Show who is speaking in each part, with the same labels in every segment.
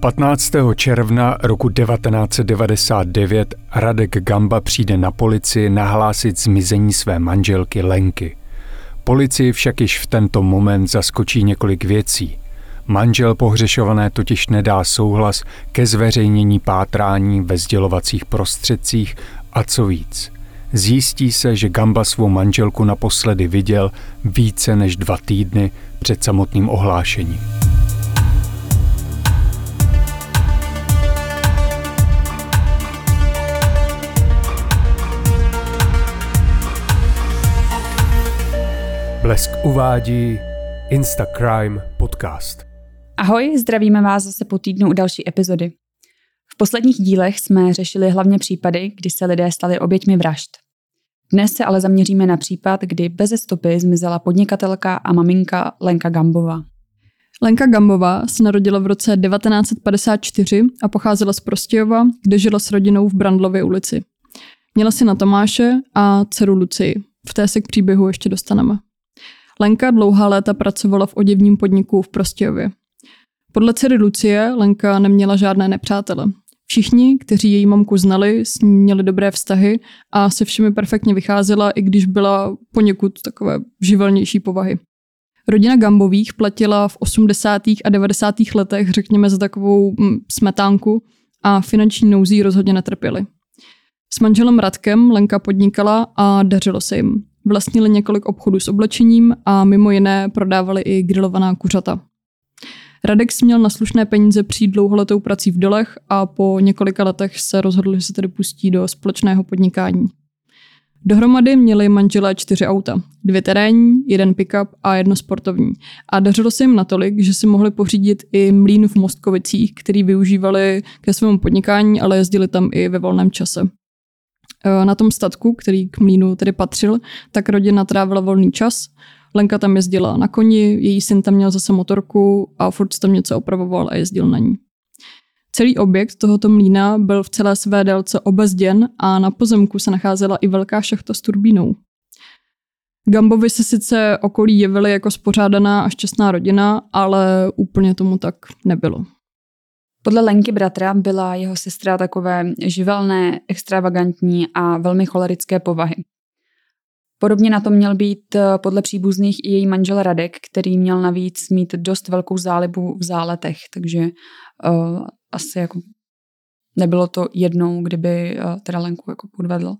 Speaker 1: 15. června roku 1999 Radek Gamba přijde na policii nahlásit zmizení své manželky Lenky. Policii však již v tento moment zaskočí několik věcí. Manžel pohřešované totiž nedá souhlas ke zveřejnění pátrání ve sdělovacích prostředcích a co víc. Zjistí se, že Gamba svou manželku naposledy viděl více než dva týdny před samotným ohlášením. Blesk uvádí Instacrime podcast.
Speaker 2: Ahoj, zdravíme vás zase po týdnu u další epizody. V posledních dílech jsme řešili hlavně případy, kdy se lidé stali oběťmi vražd. Dnes se ale zaměříme na případ, kdy bez stopy zmizela podnikatelka a maminka Lenka Gambová.
Speaker 3: Lenka Gambová se narodila v roce 1954 a pocházela z Prostějova, kde žila s rodinou v Brandlově ulici. Měla si na Tomáše a dceru Lucii. V té se k příběhu ještě dostaneme. Lenka dlouhá léta pracovala v oděvním podniku v Prostějově. Podle dcery Lucie Lenka neměla žádné nepřátele. Všichni, kteří její mamku znali, s ní měli dobré vztahy a se všemi perfektně vycházela, i když byla poněkud takové živelnější povahy. Rodina Gambových platila v 80. a 90. letech, řekněme, za takovou mm, smetánku a finanční nouzí rozhodně netrpěli. S manželem Radkem Lenka podnikala a dařilo se jim. Vlastnili několik obchodů s oblečením a mimo jiné prodávali i grilovaná kuřata. Radek si měl na slušné peníze přijít dlouholetou prací v dolech a po několika letech se rozhodl, že se tedy pustí do společného podnikání. Dohromady měli manželé čtyři auta. Dvě terénní, jeden pickup a jedno sportovní. A dařilo se jim natolik, že si mohli pořídit i mlín v Mostkovicích, který využívali ke svému podnikání, ale jezdili tam i ve volném čase. E, na tom statku, který k mlínu tedy patřil, tak rodina trávila volný čas. Lenka tam jezdila na koni, její syn tam měl zase motorku a furt tam něco opravoval a jezdil na ní. Celý objekt tohoto mlína byl v celé své délce obezděn a na pozemku se nacházela i velká šachta s turbínou. Gambovi se sice okolí jevily jako spořádaná a šťastná rodina, ale úplně tomu tak nebylo.
Speaker 2: Podle Lenky bratra byla jeho sestra takové živelné, extravagantní a velmi cholerické povahy. Podobně na to měl být eh, podle příbuzných i její manžel Radek, který měl navíc mít dost velkou zálibu v záletech, takže uh, asi jako nebylo to jednou, kdyby uh, teda Lenku jako podvedl.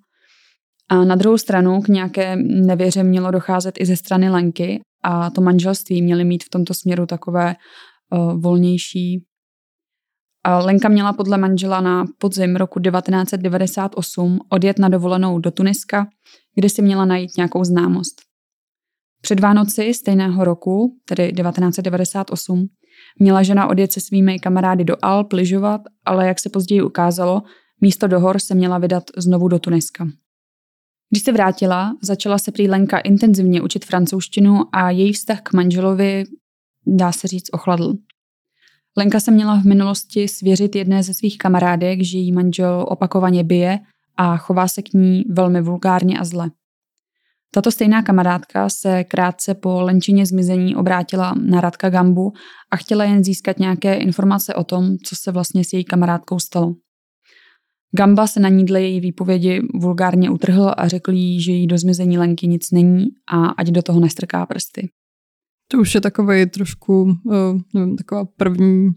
Speaker 2: A na druhou stranu k nějaké nevěře mělo docházet i ze strany Lenky a to manželství měli mít v tomto směru takové uh, volnější Lenka měla podle manžela na podzim roku 1998 odjet na dovolenou do Tuniska, kde si měla najít nějakou známost. Před Vánoci stejného roku, tedy 1998, měla žena odjet se svými kamarády do Alp lyžovat, ale jak se později ukázalo, místo do hor se měla vydat znovu do Tuniska. Když se vrátila, začala se prý Lenka intenzivně učit francouzštinu a její vztah k manželovi, dá se říct, ochladl. Lenka se měla v minulosti svěřit jedné ze svých kamarádek, že jí manžel opakovaně bije a chová se k ní velmi vulgárně a zle. Tato stejná kamarádka se krátce po Lenčině zmizení obrátila na Radka Gambu a chtěla jen získat nějaké informace o tom, co se vlastně s její kamarádkou stalo. Gamba se na ní dle její výpovědi vulgárně utrhl a řekl jí, že jí do zmizení Lenky nic není a ať do toho nestrká prsty.
Speaker 3: To už je takové trošku, uh, nevím, taková první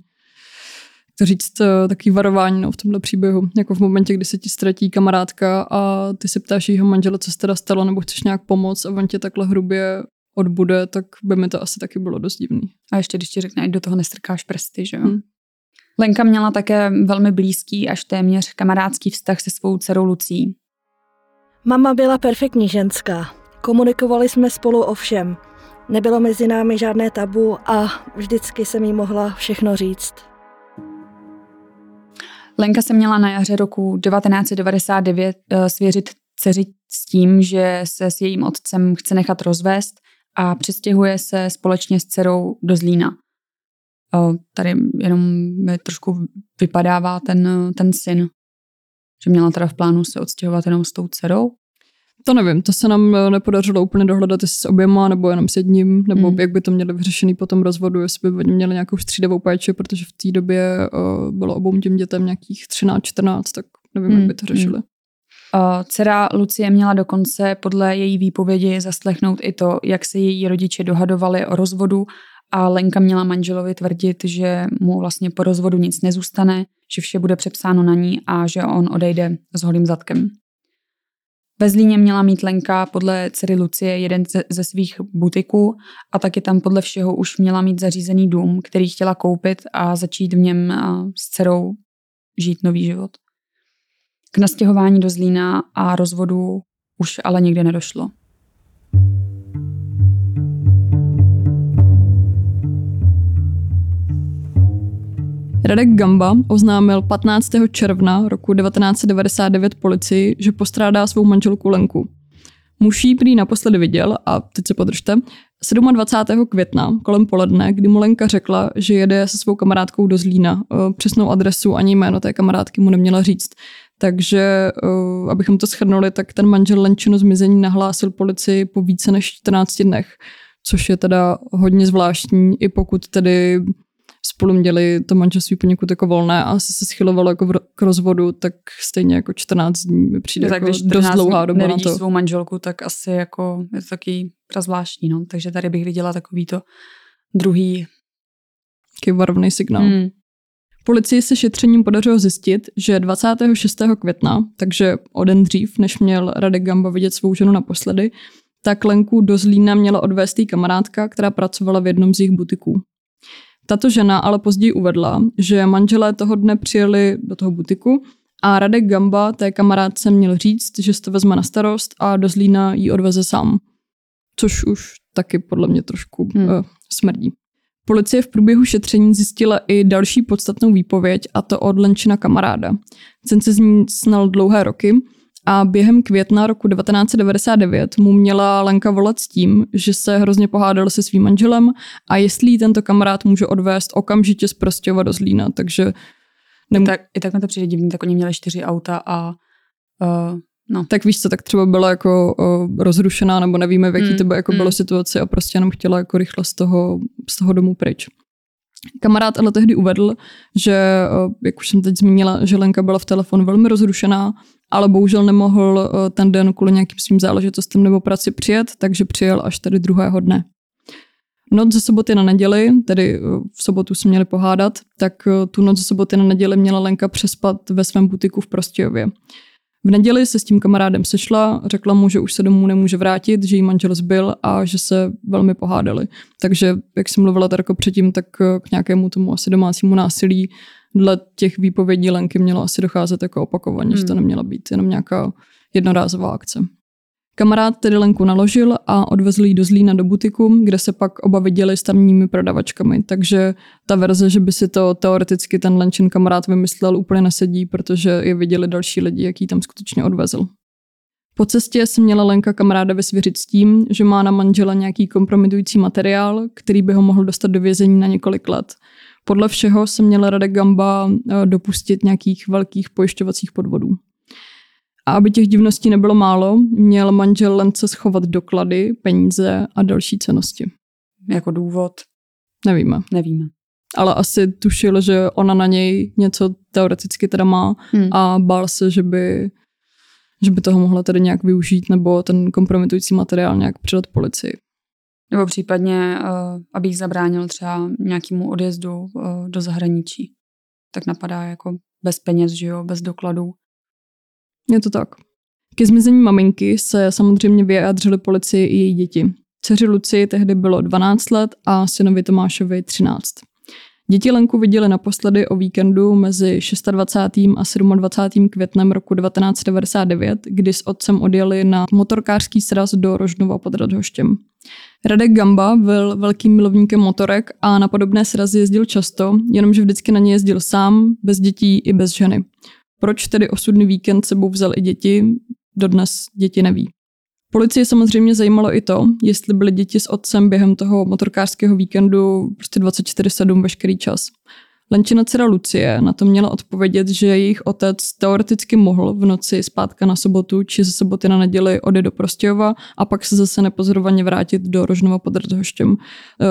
Speaker 3: to říct, uh, takový varování no, v tomhle příběhu. Jako v momentě, kdy se ti ztratí kamarádka a ty se ptáš jeho manžela, co se teda stalo, nebo chceš nějak pomoct a on tě takhle hrubě odbude, tak by mi to asi taky bylo dost divný.
Speaker 2: A ještě když ti řekne, ať do toho nestrkáš prsty, že jo? Hmm. Lenka měla také velmi blízký, až téměř kamarádský vztah se svou dcerou Lucí.
Speaker 4: Mama byla perfektní ženská. Komunikovali jsme spolu o všem. Nebylo mezi námi žádné tabu a vždycky jsem jí mohla všechno říct.
Speaker 2: Lenka se měla na jaře roku 1999 eh, svěřit dceři s tím, že se s jejím otcem chce nechat rozvést a přestěhuje se společně s dcerou do Zlína. Tady jenom trošku vypadává ten, ten syn, že měla teda v plánu se odstěhovat jenom s tou dcerou.
Speaker 3: To nevím, to se nám eh, nepodařilo úplně dohledat, jestli s oběma, nebo jenom s jedním, nebo hmm. jak by to měli vyřešený po tom rozvodu, jestli by oni měli nějakou střídavou péči, protože v té době uh, bylo obou těm dětem nějakých 13-14, tak nevím, hmm. jak by to řešili. Hmm.
Speaker 2: Uh, dcera Lucie měla dokonce podle její výpovědi zaslechnout i to, jak se její rodiče dohadovali o rozvodu a Lenka měla manželovi tvrdit, že mu vlastně po rozvodu nic nezůstane, že vše bude přepsáno na ní a že on odejde s holým zadkem. Ve Zlíně měla mít Lenka podle dcery Lucie jeden ze, ze svých butiků a taky tam podle všeho už měla mít zařízený dům, který chtěla koupit a začít v něm s dcerou žít nový život. K nastěhování do Zlína a rozvodu už ale nikdy nedošlo.
Speaker 3: Radek Gamba oznámil 15. června roku 1999 policii, že postrádá svou manželku Lenku. Muž jí prý naposledy viděl, a teď se podržte, 27. května kolem poledne, kdy mu Lenka řekla, že jede se svou kamarádkou do Zlína. Přesnou adresu ani jméno té kamarádky mu neměla říct. Takže, abychom to shrnuli, tak ten manžel Lenčino zmizení nahlásil policii po více než 14 dnech, což je teda hodně zvláštní, i pokud tedy spolu měli to manželství poněkud jako volné a asi se schylovalo jako k rozvodu, tak stejně jako 14 dní mi přijde tak jako dost dlouhá doba na to.
Speaker 2: svou manželku, tak asi jako je to taky zvláštní, no. Takže tady bych viděla takový to druhý
Speaker 3: Taký varovný signál. Hmm. Policii se šetřením podařilo zjistit, že 26. května, takže o den dřív, než měl Radek Gamba vidět svou ženu naposledy, tak Lenku do Zlína měla odvést její kamarádka, která pracovala v jednom z jejich butiků. Tato žena ale později uvedla, že manželé toho dne přijeli do toho butiku a Radek Gamba té kamarádce měl říct, že se to vezme na starost a do Zlína ji odveze sám. Což už taky podle mě trošku hmm. uh, smrdí. Policie v průběhu šetření zjistila i další podstatnou výpověď, a to od Lenčina kamaráda. Ten se z ní snal dlouhé roky a během května roku 1999 mu měla Lenka volat s tím, že se hrozně pohádal se svým manželem a jestli tento kamarád může odvést okamžitě z Prostějova do Zlína, takže...
Speaker 2: Nemu... Tak, I tak mi to přijde divný, tak oni měli čtyři auta a uh, no.
Speaker 3: Tak víš co, tak třeba byla jako uh, rozrušená, nebo nevíme, v jaký mm, to by jako mm. bylo situaci a prostě jenom chtěla jako rychle z toho, z toho domu pryč. Kamarád ale tehdy uvedl, že, jak už jsem teď zmínila, že Lenka byla v telefonu velmi rozrušená, ale bohužel nemohl ten den kvůli nějakým svým záležitostem nebo práci přijet, takže přijel až tady druhého dne. Noc ze soboty na neděli, tedy v sobotu se měli pohádat, tak tu noc ze soboty na neděli měla Lenka přespat ve svém butiku v Prostějově. V neděli se s tím kamarádem sešla, řekla mu, že už se domů nemůže vrátit, že jí manžel zbyl a že se velmi pohádali. Takže, jak jsem mluvila tak jako předtím, tak k nějakému tomu asi domácímu násilí dle těch výpovědí Lenky mělo asi docházet jako opakovaně, hmm. že to hmm. neměla být jenom nějaká jednorázová akce. Kamarád tedy Lenku naložil a odvezl ji do Zlína do butiku, kde se pak oba viděli s tamními prodavačkami. Takže ta verze, že by si to teoreticky ten Lenčin kamarád vymyslel, úplně nesedí, protože je viděli další lidi, jaký tam skutečně odvezl. Po cestě se měla Lenka kamaráda vysvěřit s tím, že má na manžela nějaký kompromitující materiál, který by ho mohl dostat do vězení na několik let. Podle všeho se měla Radek Gamba eh, dopustit nějakých velkých pojišťovacích podvodů. A aby těch divností nebylo málo, měl manžel Lence schovat doklady, peníze a další cenosti.
Speaker 2: Jako důvod?
Speaker 3: Nevíme.
Speaker 2: Nevíme.
Speaker 3: Ale asi tušil, že ona na něj něco teoreticky teda má hmm. a bál se, že by, že by toho mohla tedy nějak využít nebo ten kompromitující materiál nějak předat policii.
Speaker 2: Nebo případně, uh, abych zabránil třeba nějakému odjezdu uh, do zahraničí. Tak napadá jako bez peněz, že jo, bez dokladů.
Speaker 3: Je to tak. Ke zmizení maminky se samozřejmě vyjádřili policii i její děti. Dceři Luci tehdy bylo 12 let a synovi Tomášovi 13. Děti Lenku viděli naposledy o víkendu mezi 26. a 27. květnem roku 1999, kdy s otcem odjeli na motorkářský sraz do Rožnova pod Radhoštěm. Radek Gamba byl velkým milovníkem motorek a na podobné srazy jezdil často, jenomže vždycky na ně jezdil sám, bez dětí i bez ženy. Proč tedy osudný víkend sebou vzal i děti, dodnes děti neví. Policie samozřejmě zajímalo i to, jestli byly děti s otcem během toho motorkářského víkendu prostě 24-7 veškerý čas. Lenčina dcera Lucie na to měla odpovědět, že jejich otec teoreticky mohl v noci zpátka na sobotu či ze soboty na neděli odejít do Prostějova a pak se zase nepozorovaně vrátit do Rožnova pod Radhoštěm.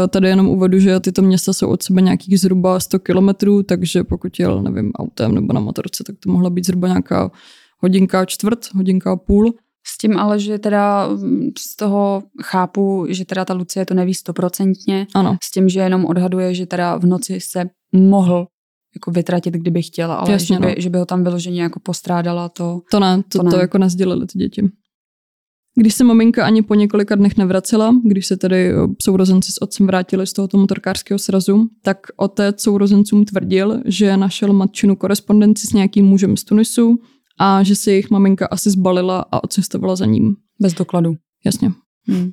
Speaker 3: E, tady jenom uvedu, že tyto města jsou od sebe nějakých zhruba 100 kilometrů, takže pokud jel, nevím, autem nebo na motorce, tak to mohla být zhruba nějaká hodinka čtvrt, hodinka a půl.
Speaker 2: S tím ale, že teda mm, z toho chápu, že teda ta Lucie to neví stoprocentně.
Speaker 3: Ano.
Speaker 2: S tím, že jenom odhaduje, že teda v noci se mohl jako vytratit, kdyby chtěla, ale
Speaker 3: Jasně,
Speaker 2: že, by,
Speaker 3: no.
Speaker 2: že by ho tam vyloženě jako postrádala, to...
Speaker 3: To ne, to,
Speaker 2: To ne.
Speaker 3: to jako nezdělili ty děti. Když se maminka ani po několika dnech nevracela, když se tedy eh, sourozenci s otcem vrátili z tohoto motorkářského srazu, tak otec sourozencům tvrdil, že našel matčinu korespondenci s nějakým mužem z Tunisu a že si jejich maminka asi zbalila a odcestovala za ním.
Speaker 2: Bez dokladu.
Speaker 3: Jasně.
Speaker 2: Hmm.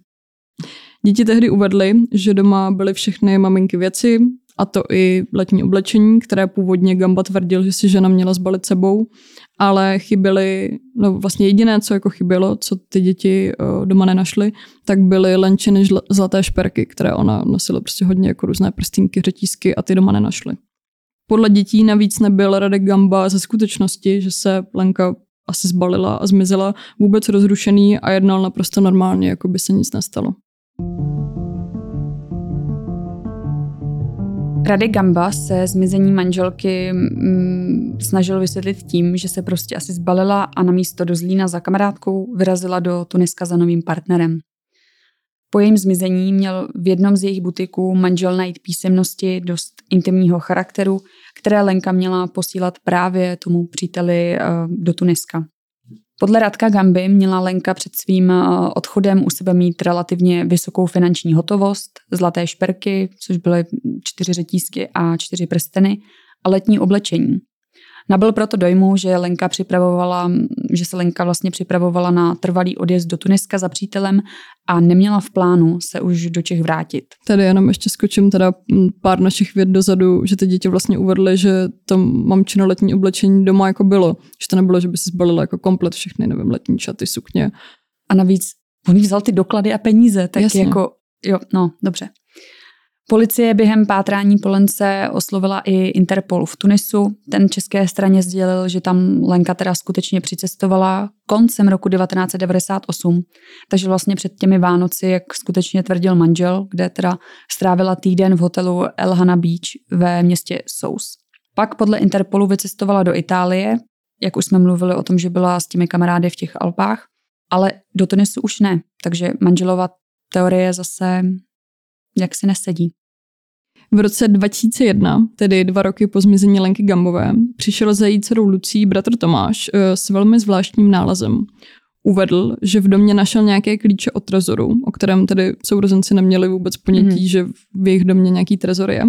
Speaker 3: Děti tehdy uvedly, že doma byly všechny maminky věci, a to i letní oblečení, které původně Gamba tvrdil, že si žena měla zbalit sebou, ale chyběly, no vlastně jediné, co jako chybělo, co ty děti uh, doma nenašly, tak byly lenčiny zlaté šperky, které ona nosila prostě hodně jako různé prstínky, řetízky a ty doma nenašly. Podle dětí navíc nebyl Radek Gamba ze skutečnosti, že se Lenka asi zbalila a zmizela, vůbec rozrušený a jednal naprosto normálně, jako by se nic nestalo.
Speaker 2: Radek Gamba se zmizení manželky mm, snažil vysvětlit tím, že se prostě asi zbalila a na místo do Zlína za kamarádkou vyrazila do Tuniska za novým partnerem. Po jejím zmizení měl v jednom z jejich butiků manžel najít písemnosti dost intimního charakteru, které Lenka měla posílat právě tomu příteli eh, do Tuniska. Podle Radka Gamby měla Lenka před svým eh, odchodem u sebe mít relativně vysokou finanční hotovost, zlaté šperky, což byly čtyři řetízky a čtyři prsteny, a letní oblečení. Nabyl proto dojmu, že Lenka připravovala, že se Lenka vlastně připravovala na trvalý odjezd do Tuniska za přítelem a neměla v plánu se už do Čech vrátit.
Speaker 3: Tady jenom ještě skočím teda pár našich věd dozadu, že ty děti vlastně uvedly, že to mamčino letní oblečení doma jako bylo. Že to nebylo, že by si zbalila jako komplet všechny, nevím, letní šaty, sukně.
Speaker 2: A navíc on vzal ty doklady a peníze, tak
Speaker 3: Jasně.
Speaker 2: jako, jo, no, dobře. Policie během pátrání po Lence oslovila i Interpol v Tunisu. Ten české straně sdělil, že tam Lenka teda skutečně přicestovala koncem roku 1998, takže vlastně před těmi Vánoci, jak skutečně tvrdil manžel, kde teda strávila týden v hotelu Elhana Beach ve městě Sous. Pak podle Interpolu vycestovala do Itálie, jak už jsme mluvili o tom, že byla s těmi kamarády v těch Alpách, ale do Tunisu už ne, takže manželova teorie zase jak si nesedí.
Speaker 3: V roce 2001, tedy dva roky po zmizení Lenky Gambové, přišel za její dcerou Lucí bratr Tomáš eh, s velmi zvláštním nálezem. Uvedl, že v domě našel nějaké klíče od trezoru, o kterém tedy sourozenci neměli vůbec ponětí, mm-hmm. že v jejich domě nějaký trezor je.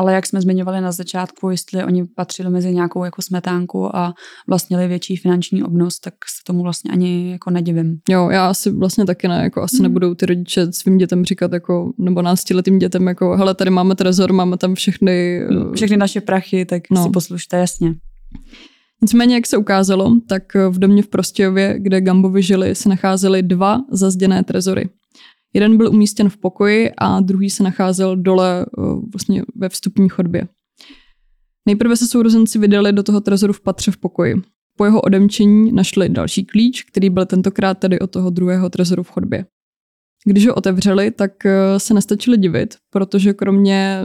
Speaker 2: Ale jak jsme zmiňovali na začátku, jestli oni patřili mezi nějakou jako smetánku a vlastnili větší finanční obnos, tak se tomu vlastně ani jako nedivím.
Speaker 3: Jo, já asi vlastně taky ne, jako asi
Speaker 2: Hmm.
Speaker 3: nebudou ty rodiče svým dětem říkat jako, nebo náctiletým dětem jako, hele, tady máme trezor, máme tam všechny... eh,
Speaker 2: Všechny naše prachy, tak
Speaker 3: no.
Speaker 2: si poslušte, jasně.
Speaker 3: Nicméně, jak se ukázalo, tak v domě v Prostějově, kde Gambovi žili, se nacházely dva zazděné trezory. Jeden byl umístěn v pokoji a druhý se nacházel dole eh, vlastně ve vstupní chodbě. Nejprve se sourozenci vydali do toho trezoru v patře v pokoji. Po jeho odemčení našli další klíč, který byl tentokrát tedy od toho druhého trezoru v chodbě. Když ho otevřeli, tak eh, se nestačili divit, protože kromě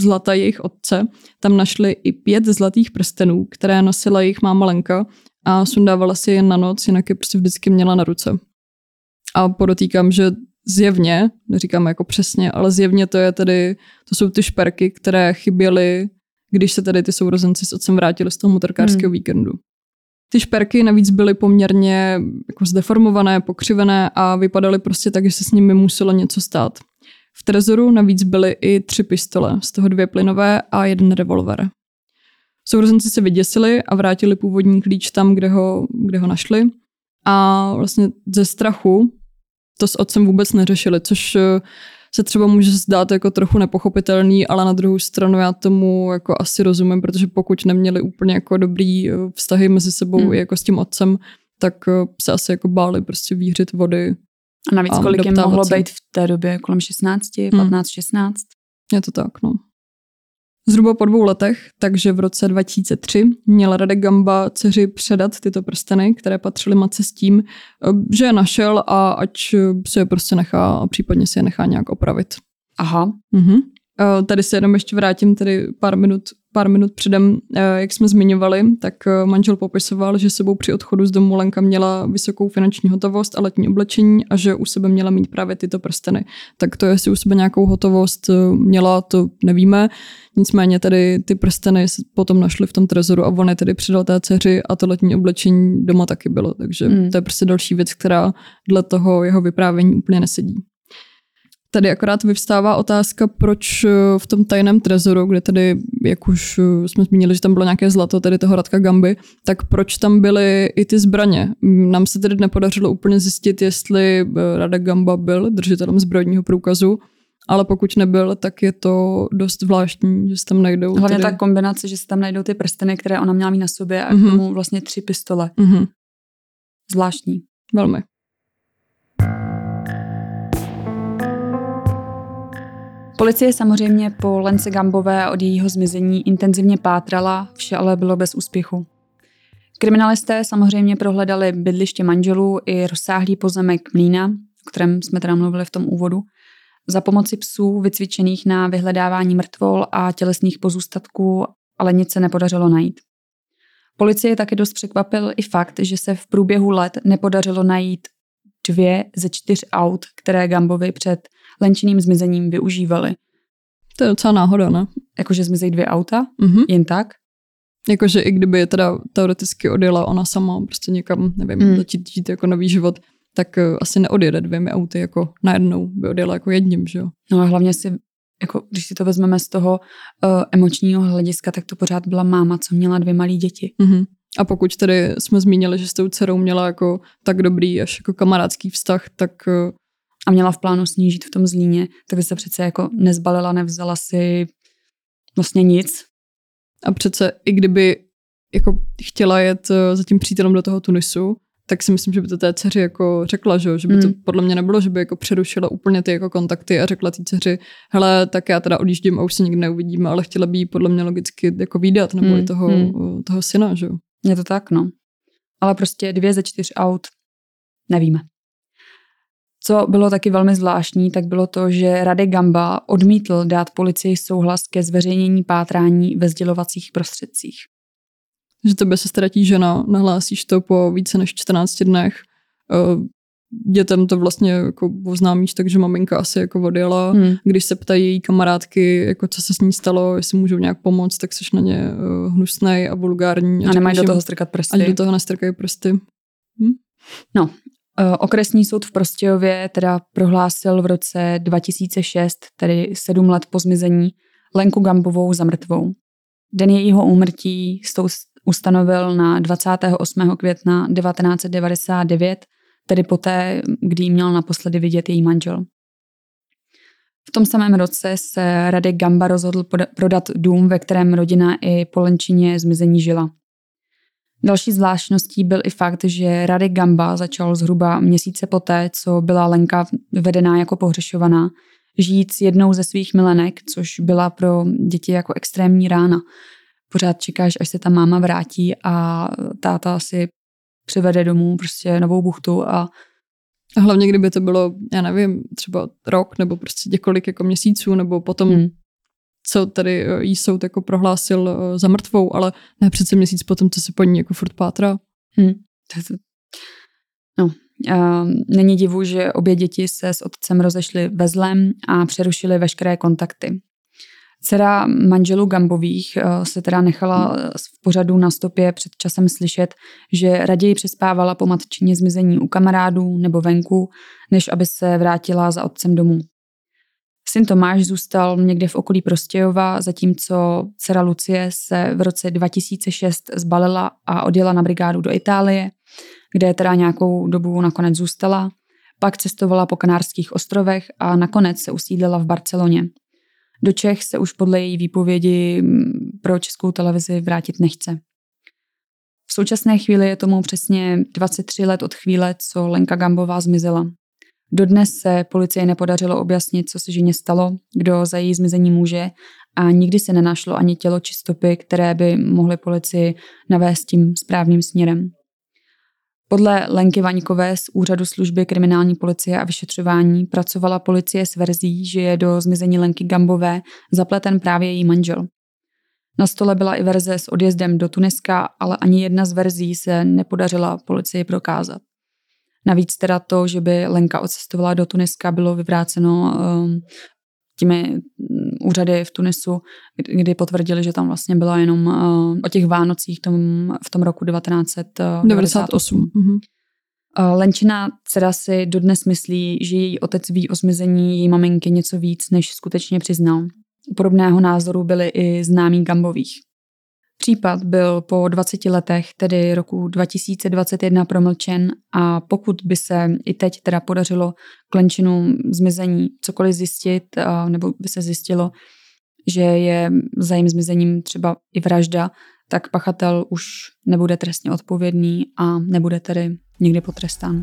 Speaker 3: zlata jejich otce tam našli i pět zlatých prstenů, které nosila jejich máma Lenka a sundávala si je na noc, jinak je prostě vždycky měla na ruce. A podotýkám, že zjevně, neříkám jako přesně, ale zjevně to je tedy, to jsou ty šperky, které chyběly, když se tedy ty sourozenci s otcem vrátili z toho motorkářského
Speaker 2: Hmm.
Speaker 3: víkendu. Ty šperky navíc byly poměrně jako zdeformované, pokřivené a vypadaly prostě tak, že se s nimi muselo něco stát. V trezoru navíc byly i tři pistole, z toho dvě plynové a jeden revolver. Sourozenci se vyděsili a vrátili původní klíč tam, kde ho, kde ho našli. A vlastně ze strachu to s otcem vůbec neřešili, což eh, se třeba může zdát jako trochu nepochopitelný, ale na druhou stranu já tomu jako asi rozumím, protože pokud neměli úplně jako dobrý eh, vztahy mezi sebou
Speaker 2: Hmm.
Speaker 3: i jako s tím otcem, tak eh, se asi jako báli prostě výhřit vody.
Speaker 2: A navíc
Speaker 3: A
Speaker 2: kolik jim mohlo
Speaker 3: se.
Speaker 2: být v té době? Kolem 16,
Speaker 3: Hmm.
Speaker 2: 15, 16?
Speaker 3: Je to tak, no. Zhruba po dvou letech, takže v roce 2003, měl Radek Gamba dceři předat tyto prsteny, které patřily matce s tím, že je našel a ať se je prostě nechá a případně si je nechá nějak opravit.
Speaker 2: Aha.
Speaker 3: Mhm. Tady se jenom ještě vrátím tedy pár minut pár minut předem, eh, jak jsme zmiňovali, tak eh, manžel popisoval, že sebou při odchodu z domu Lenka měla vysokou finanční hotovost a letní oblečení a že u sebe měla mít právě tyto prsteny. Tak to, jestli u sebe nějakou hotovost eh, měla, to nevíme. Nicméně tedy ty prsteny se potom našly v tom trezoru a on je tedy přidal té dceři a to letní oblečení doma taky bylo. Takže mm. to je prostě další věc, která dle toho jeho vyprávění úplně nesedí. Tady akorát vyvstává otázka, proč eh, v tom tajném trezoru, kde tady, jak už eh, jsme zmínili, že tam bylo nějaké zlato, tedy toho Radka Gamby, tak proč tam byly i ty zbraně? Nám se tedy nepodařilo úplně zjistit, jestli eh, Radek Gamba byl držitelem zbrojního průkazu, ale pokud nebyl, tak je to dost zvláštní, že se tam najdou.
Speaker 2: Hlavně tedy... ta kombinace, že se tam najdou ty prsteny, které ona měla mít na sobě a mm-hmm. k tomu vlastně tři pistole. Mm-hmm. Zvláštní.
Speaker 3: Velmi.
Speaker 2: Policie samozřejmě po Lence Gambové od jejího zmizení intenzivně pátrala, vše ale bylo bez úspěchu. Kriminalisté samozřejmě prohledali bydliště manželů i rozsáhlý pozemek mlína, o kterém jsme teda mluvili v tom úvodu, za pomoci psů vycvičených na vyhledávání mrtvol a tělesných pozůstatků, ale nic se nepodařilo najít. Policie také dost překvapil i fakt, že se v průběhu let nepodařilo najít dvě ze čtyř aut, které Gambovi před lenčiným zmizením využívali.
Speaker 3: To je docela náhoda, ne?
Speaker 2: Jakože zmizejí dvě auta, mm-hmm. jen tak?
Speaker 3: Jakože i kdyby je teda teoreticky odjela ona sama prostě někam, nevím, mm. začít žít jako nový život, tak uh, asi neodjede dvěmi auty jako najednou, by odjela jako jedním, že jo?
Speaker 2: No a hlavně si, jako když si to vezmeme z toho uh, emočního hlediska, tak to pořád byla máma, co měla dvě malé děti.
Speaker 3: Mm-hmm. A pokud tedy jsme zmínili, že s tou dcerou měla jako tak dobrý až jako kamarádský vztah, tak uh,
Speaker 2: a měla v plánu snížit v tom zlíně, tak by se přece jako nezbalila, nevzala si vlastně nic.
Speaker 3: A přece i kdyby jako chtěla jet eh, za tím přítelem do toho Tunisu, tak si myslím, že by to té dceři jako řekla, že, že by to mm. podle mě nebylo, že by jako přerušila úplně ty jako kontakty a řekla té dceři, hele, tak já teda odjíždím a už se nikdy neuvidíme, ale chtěla by jí podle mě logicky jako výdat, nebo mm. i toho, mm. toho syna, že
Speaker 2: Je to tak, no. Ale prostě dvě ze čtyř aut nevíme. Co bylo taky velmi zvláštní, tak bylo to, že Radek Gamba odmítl dát policii souhlas ke zveřejnění pátrání ve sdělovacích prostředcích.
Speaker 3: Že tebe se ztratí žena, nahlásíš to po více než 14 dnech, eh, dětem to vlastně jako oznámíš, takže maminka asi jako odjela. Hmm. Když se ptají její kamarádky, jako co se s ní stalo, jestli můžou nějak pomoct, tak jsi na ně uh, hnusnej a vulgární.
Speaker 2: A, a nemají do toho strkat prsty.
Speaker 3: A do toho nestrkají prsty. Hm?
Speaker 2: No, Eh, okresní soud v Prostějově teda prohlásil v roce 2006, tedy sedm let po zmizení, Lenku Gambovou za mrtvou. Den jejího úmrtí ustanovil na 28. května 1999, tedy poté, kdy ji měl naposledy vidět její manžel. V tom samém roce se Radek Gamba rozhodl prodat dům, ve kterém rodina i po Lenčině zmizení žila. Další zvláštností byl i fakt, že Radek Gamba začal zhruba měsíce poté, co byla Lenka vedená jako pohřešovaná, žít s jednou ze svých milenek, což byla pro děti jako extrémní rána. Pořád čekáš, až se ta máma vrátí a táta si přivede domů prostě novou buchtu a
Speaker 3: a hlavně, kdyby to bylo, já nevím, třeba rok nebo prostě několik jako měsíců, nebo potom hmm co tady eh, jí soud jako prohlásil eh, za mrtvou, ale ne přece měsíc potom, co se po ní jako furt pátrá. Hmm.
Speaker 2: No, není divu, že obě děti se s otcem rozešly ve zlem a přerušily veškeré kontakty. Dcera manželů Gambových uh, se teda nechala v pořadu na stopě před časem slyšet, že raději přespávala po matčině zmizení u kamarádů nebo venku, než aby se vrátila za otcem domů. Syn Tomáš zůstal někde v okolí Prostějova, zatímco dcera Lucie se v roce 2006 zbalila a odjela na brigádu do Itálie, kde teda nějakou dobu nakonec zůstala. Pak cestovala po Kanárských ostrovech a nakonec se usídlila v Barceloně. Do Čech se už podle její výpovědi mm, pro českou televizi vrátit nechce. V současné chvíli je tomu přesně 23 let od chvíle, co Lenka Gambová zmizela. Dodnes se policii nepodařilo objasnit, co se ženě stalo, kdo za její zmizení může a nikdy se nenašlo ani tělo či stopy, které by mohly policii navést tím správným směrem. Podle Lenky Vaňkové z Úřadu služby kriminální policie a vyšetřování pracovala policie s verzí, že je do zmizení Lenky Gambové zapleten právě její manžel. Na stole byla i verze s odjezdem do Tuniska, ale ani jedna z verzí se nepodařila policii prokázat. Navíc teda to, že by Lenka odcestovala do Tuniska, bylo vyvráceno um, těmi mm, úřady v Tunisu, kdy potvrdili, že tam vlastně byla jenom uh, o těch Vánocích tom, v tom roku 1998. Mm-hmm. Lenčina dcera si dodnes myslí, že její otec ví o zmizení její maminky něco víc, než skutečně přiznal. Podobného názoru byli i známí Gambových. Případ byl po 20 letech, tedy roku 2021, promlčen a pokud by se i teď teda podařilo k Lenčinu zmizení cokoliv zjistit, nebo by se zjistilo, že je za jejím zmizením třeba i vražda, tak pachatel už nebude trestně odpovědný a nebude tedy nikdy potrestán.